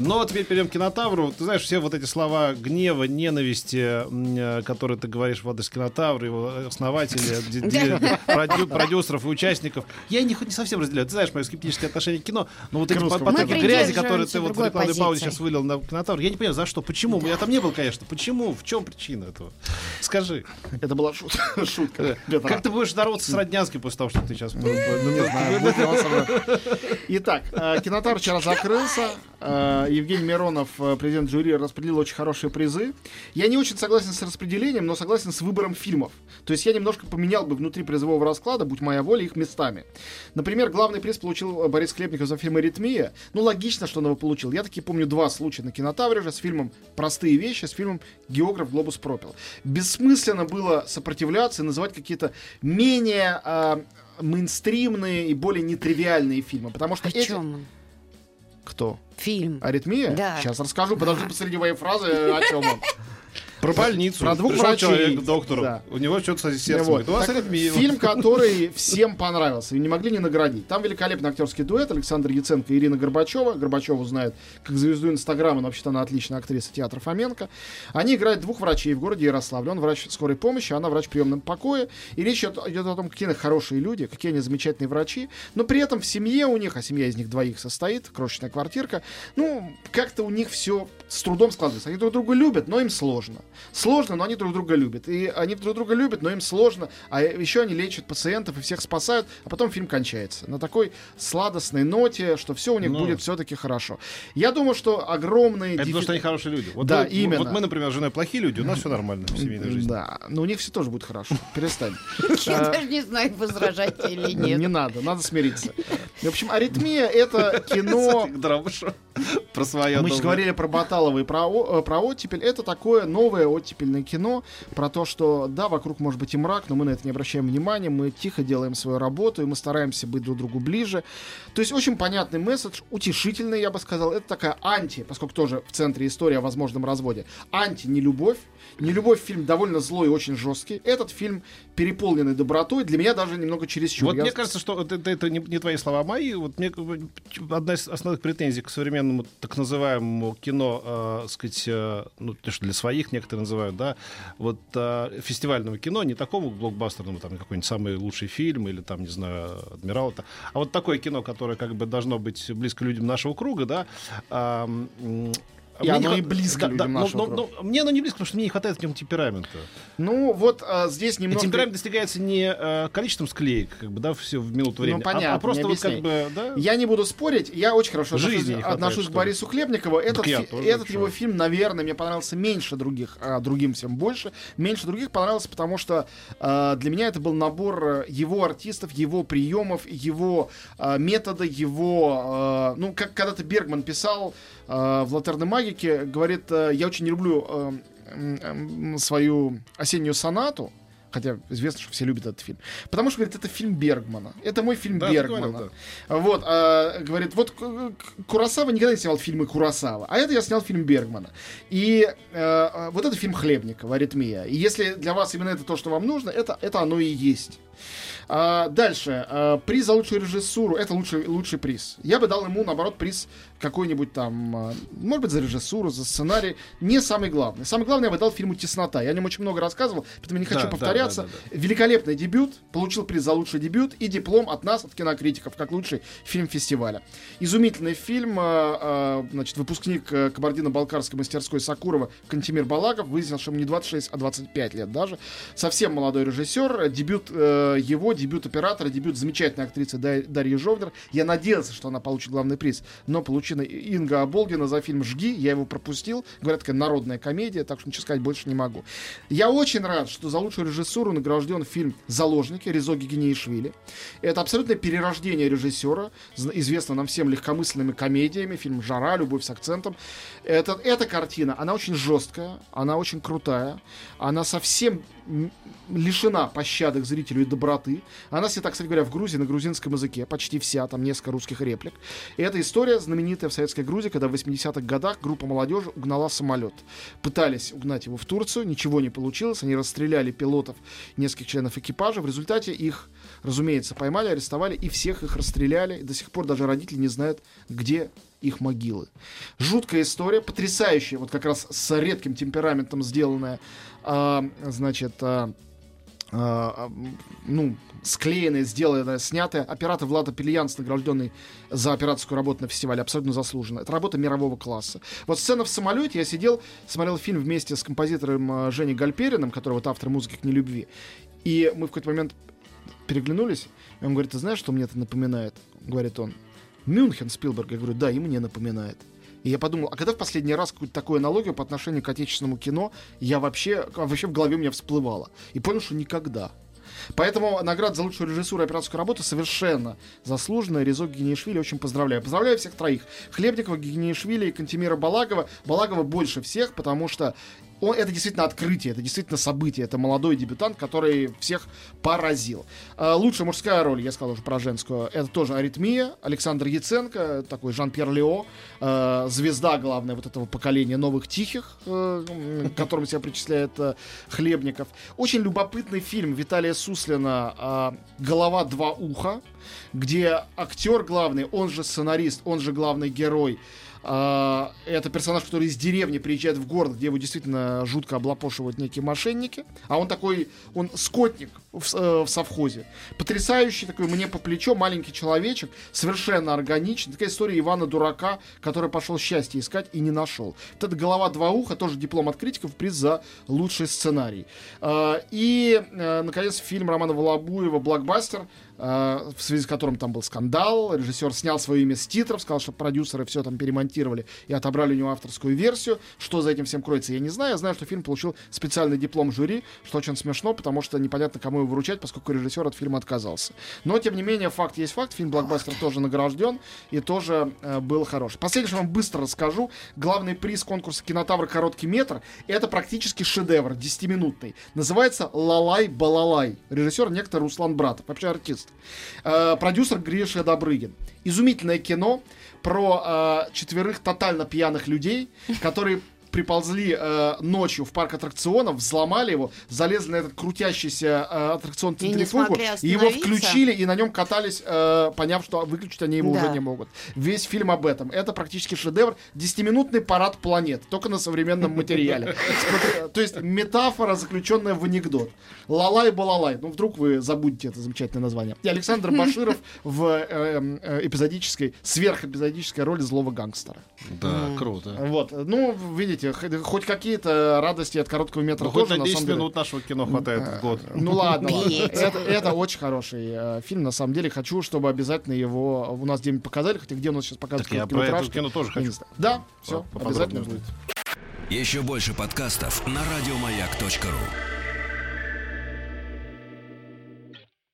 Но вот теперь перейдем к кинотавру. Ты знаешь, все вот эти слова гнева, ненависти, э, которые ты говоришь в адрес кинотавра, его основателя, продю- продюсеров и участников, я их не совсем разделяю. Ты знаешь, мое скептическое отношение к кино, но вот эти потоки грязи, которые ты вот в рекламной паузе сейчас вылил на кинотавр, я не понимаю, за что, почему? Я там не был, конечно. Почему? В чем причина этого? Скажи. Это была шутка. шутка. Как ты будешь здороваться с Роднянским после того, что ты сейчас... Ну, не знаю, мной. Итак, э, кинотавр вчера закрылся. Э, Евгений Миронов, э, президент жюри, распределил очень хорошие призы. Я не очень согласен с распределением, но согласен с выбором фильмов. То есть я немножко поменял бы внутри призового расклада, будь моя воля, их местами. Например, главный приз получил э, Борис Хлебников за фильм «Аритмия». Ну, логично, что он его получил. Я таки помню два случая на кинотавре же с фильмом «Простые вещи», с фильмом «Географ Глобус пропил». Бессмысленно было сопротивляться и называть какие-то менее а, мейнстримные и более нетривиальные фильмы. Потому что О эти... чем? Кто? Фильм. Аритмия? Да. Сейчас расскажу, подожди посреди моей фразы, о чем он. Про больницу. Про двух Пришел врачей. человек к доктору. Да. У него что-то с сердцем. Вот. У вас Так, аритмия. Фильм, который всем понравился, и не могли не наградить. Там великолепный актерский дуэт Александр Яценко и Ирина Горбачева. Горбачеву знает как звезду Инстаграма, но вообще-то она отличная актриса театра Фоменко. Они играют двух врачей в городе Ярославле. Он врач скорой помощи, она врач в приемном покое. И речь идет, идет о том, какие они хорошие люди, какие они замечательные врачи. Но при этом в семье у них, а семья из них двоих состоит, крошечная квартирка, ну, как-то у них все с трудом складывается. Они друг друга любят, но им сложно. Сложно, но они друг друга любят. И они друг друга любят, но им сложно. А еще они лечат пациентов и всех спасают, а потом фильм кончается. На такой сладостной ноте, что все у них Ну. будет все-таки хорошо. Я думаю, что огромные... Это дефи- потому, что они хорошие люди. Вот Да, мы- именно. Вот мы, например, с женой плохие люди, у нас все нормально в семейной жизни. Да, но у них все тоже будет хорошо. Перестань. Я А, даже не знаю, возражать или Не нет. надо, надо смириться. В общем, «Аритмия» — это кино... Про свое Мы доброе. говорили про Баталова и про, э, про оттепель. Это такое новое оттепельное кино про то, что да, вокруг может быть и мрак, но мы на это не обращаем внимания, мы тихо делаем свою работу, и мы стараемся быть друг другу ближе. То есть очень понятный месседж, утешительный, я бы сказал. Это такая анти, поскольку тоже в центре история о возможном разводе. Анти не любовь. Не любовь фильм довольно злой и очень жесткий. Этот фильм переполненный добротой. Для меня даже немного чересчур. Вот Я мне кажется, что это, это не, не твои слова, а мои. Вот мне бы одна из основных претензий к современному так называемому кино, э, сказать, э, ну, то, что для своих некоторые называют, да, вот э, фестивального кино, не такому блокбастерному, там, какой-нибудь самый лучший фильм или там, не знаю, Адмирал, это, а вот такое кино, которое как бы должно быть близко людям нашего круга, да, а, м, И мне оно не и близко да, людям да, но- нашего но- круга. но мне оно не близко, потому что мне не хватает в нем темперамента. Ну, вот а, здесь И немного... темперамент достигается не э, количеством склеек, как бы, да, все в минуту времени, а- понятно, а, просто не вот как бы, да. Я не буду спорить, я очень хорошо Жизни отношусь, хватает, отношусь к? Борису Хлебникову. Этот, фи- этот его фильм, наверное, мне понравился меньше других, а другим всем больше. Меньше других понравился, потому что а, для меня это был набор э, его артистов, его приемов, его а, метода, его... а, ну, как когда-то Бергман писал а, в «Латерной магике», говорит, э, я очень не люблю э, свою осеннюю сонату, Хотя известно, что все любят этот фильм. Потому что, говорит, это фильм Бергмана. Это мой фильм Да, Бергмана. говорил, Вот, а, говорит, вот Курасава никогда не снимал фильмы Курасава, а это я снял фильм Бергмана. И э, вот это фильм Хлебникова, «Аритмия». И если для вас именно это то, что вам нужно, это, это оно и есть. А, дальше. а, приз за лучшую режиссуру. Это лучший, лучший приз. Я бы дал ему, наоборот, приз какой-нибудь там, а, может быть, за режиссуру, за сценарий. Не самый главный. Самый главный я бы дал фильму «Теснота». Я о нем очень много рассказывал, поэтому не хочу Да, да, повторяться. да, да, Великолепный дебют. Получил приз за лучший дебют и диплом от нас, от кинокритиков, как лучший фильм фестиваля. Изумительный фильм. а, а, значит, выпускник э, Кабардино-Балкарской мастерской Сакурова Кантимир Балагов выяснил, что ему не 26, а 25 лет даже. Совсем молодой режиссер. Дебют э, его, дебют оператора, дебют замечательной актрисы Дар- Дарьи Жовнер. Я надеялся, что она получит главный приз, но получена Инга Оболгина за фильм «Жги». Я его пропустил. Говорят, такая народная комедия, так что ничего сказать больше не могу. Я очень рад, что за лучшую режиссуру награжден фильм «Заложники» Резоги Генеишвили. Это абсолютное перерождение режиссера, известно нам всем легкомысленными комедиями, фильм «Жара», «Любовь с акцентом». Это, эта картина, она очень жесткая, она очень крутая, она совсем лишена пощады к зрителю и доброты. Она снята, кстати говоря, в Грузии на грузинском языке, почти вся, там несколько русских реплик. И эта история знаменитая в советской Грузии, когда в 80-х годах группа молодежи угнала самолет. Пытались угнать его в Турцию, ничего не получилось, они расстреляли пилотов, нескольких членов экипажа. В результате их, разумеется, поймали, арестовали и всех их расстреляли. До сих пор даже родители не знают, где их могилы. Жуткая история, потрясающая, вот как раз с редким темпераментом сделанная, а, значит, а, а, ну, склеенная, сделанная, снятая. Оператор Влада Пельянс, награжденный за операторскую работу на фестивале, абсолютно заслуженно. Это работа мирового класса. Вот сцена в самолете, я сидел, смотрел фильм вместе с композитором а, Женей Гальпериным, который вот автор музыки к нелюбви. И мы в какой-то момент переглянулись, и он говорит, ты знаешь, что мне это напоминает? Говорит он, Мюнхен Спилберг. Я говорю, да, и мне напоминает. И я подумал, а когда в последний раз какую-то такую аналогию по отношению к отечественному кино я вообще, вообще в голове у меня всплывала. И понял, что никогда. Поэтому награда за лучшую режиссуру и операторскую работу совершенно заслуженная. Резок Генеишвили очень поздравляю. Поздравляю всех троих. Хлебникова, Генеишвили и Кантемира Балагова. Балагова больше всех, потому что он, это действительно открытие, это действительно событие. Это молодой дебютант, который всех поразил. А, лучшая мужская роль, я сказал уже про женскую, это тоже «Аритмия». Александр Яценко, такой Жан-Пьер Лео, э, звезда, главная, вот этого поколения новых тихих, э, м, к которым себя причисляет э, Хлебников. Очень любопытный фильм Виталия Суслина а, «Голова два уха», где актер главный, он же сценарист, он же главный герой, а, это персонаж, который из деревни приезжает в город, где его действительно жутко облапошивают некие мошенники. А он такой, он скотник в, э, в совхозе. Потрясающий такой, мне по плечо, маленький человечек, совершенно органичный. Такая история Ивана Дурака, который пошел счастье искать и не нашел. Вот это «Голова два уха», тоже диплом от критиков, приз за лучший сценарий. А, И, э, наконец, фильм Романа Волобуева «Блокбастер», в связи с которым там был скандал. Режиссер снял свое имя с титров, сказал, что продюсеры все там перемонтировали и отобрали у него авторскую версию. Что за этим всем кроется, я не знаю. Я знаю, что фильм получил специальный диплом жюри, что очень смешно, потому что непонятно, кому его вручать, поскольку режиссер от фильма отказался. Но, тем не менее, факт есть факт. Фильм «Блокбастер» тоже награжден и тоже э, был хороший. Последнее, что вам быстро расскажу. Главный приз конкурса «Кинотавр. Короткий метр» — это практически шедевр, 10-минутный. Называется «Лалай-балалай». Режиссер некто Руслан Братов, вообще артист. Э, продюсер Гриша Добрыгин. Изумительное кино про э, четверых тотально пьяных людей, которые приползли э, ночью в парк аттракционов, взломали его, залезли на этот крутящийся э, аттракцион центрифугу, и его включили, и на нем катались, э, поняв, что выключить они его Да. уже не могут. Весь фильм об этом. Это практически шедевр. Десятиминутный парад планет, только на современном материале. Смотри, То есть метафора, заключенная в анекдот. Лалай балалай. Ну, вдруг вы забудете это замечательное название. И Александр Баширов в э, э, эпизодической, сверхэпизодической роли злого гангстера. Да, круто. Вот. Ну, видите, х- хоть какие-то радости от короткого метра Ну, тоже, на на 10 самом деле. минут нашего кино хватает в год. Ну ладно. Это, это очень хороший э, фильм, на самом деле. Хочу, чтобы обязательно его у нас где-нибудь показали, хотя где у нас сейчас показывают Так я про это кино тоже хочу. Да, все, обязательно будет. Еще больше подкастов на радиомаяк.ру.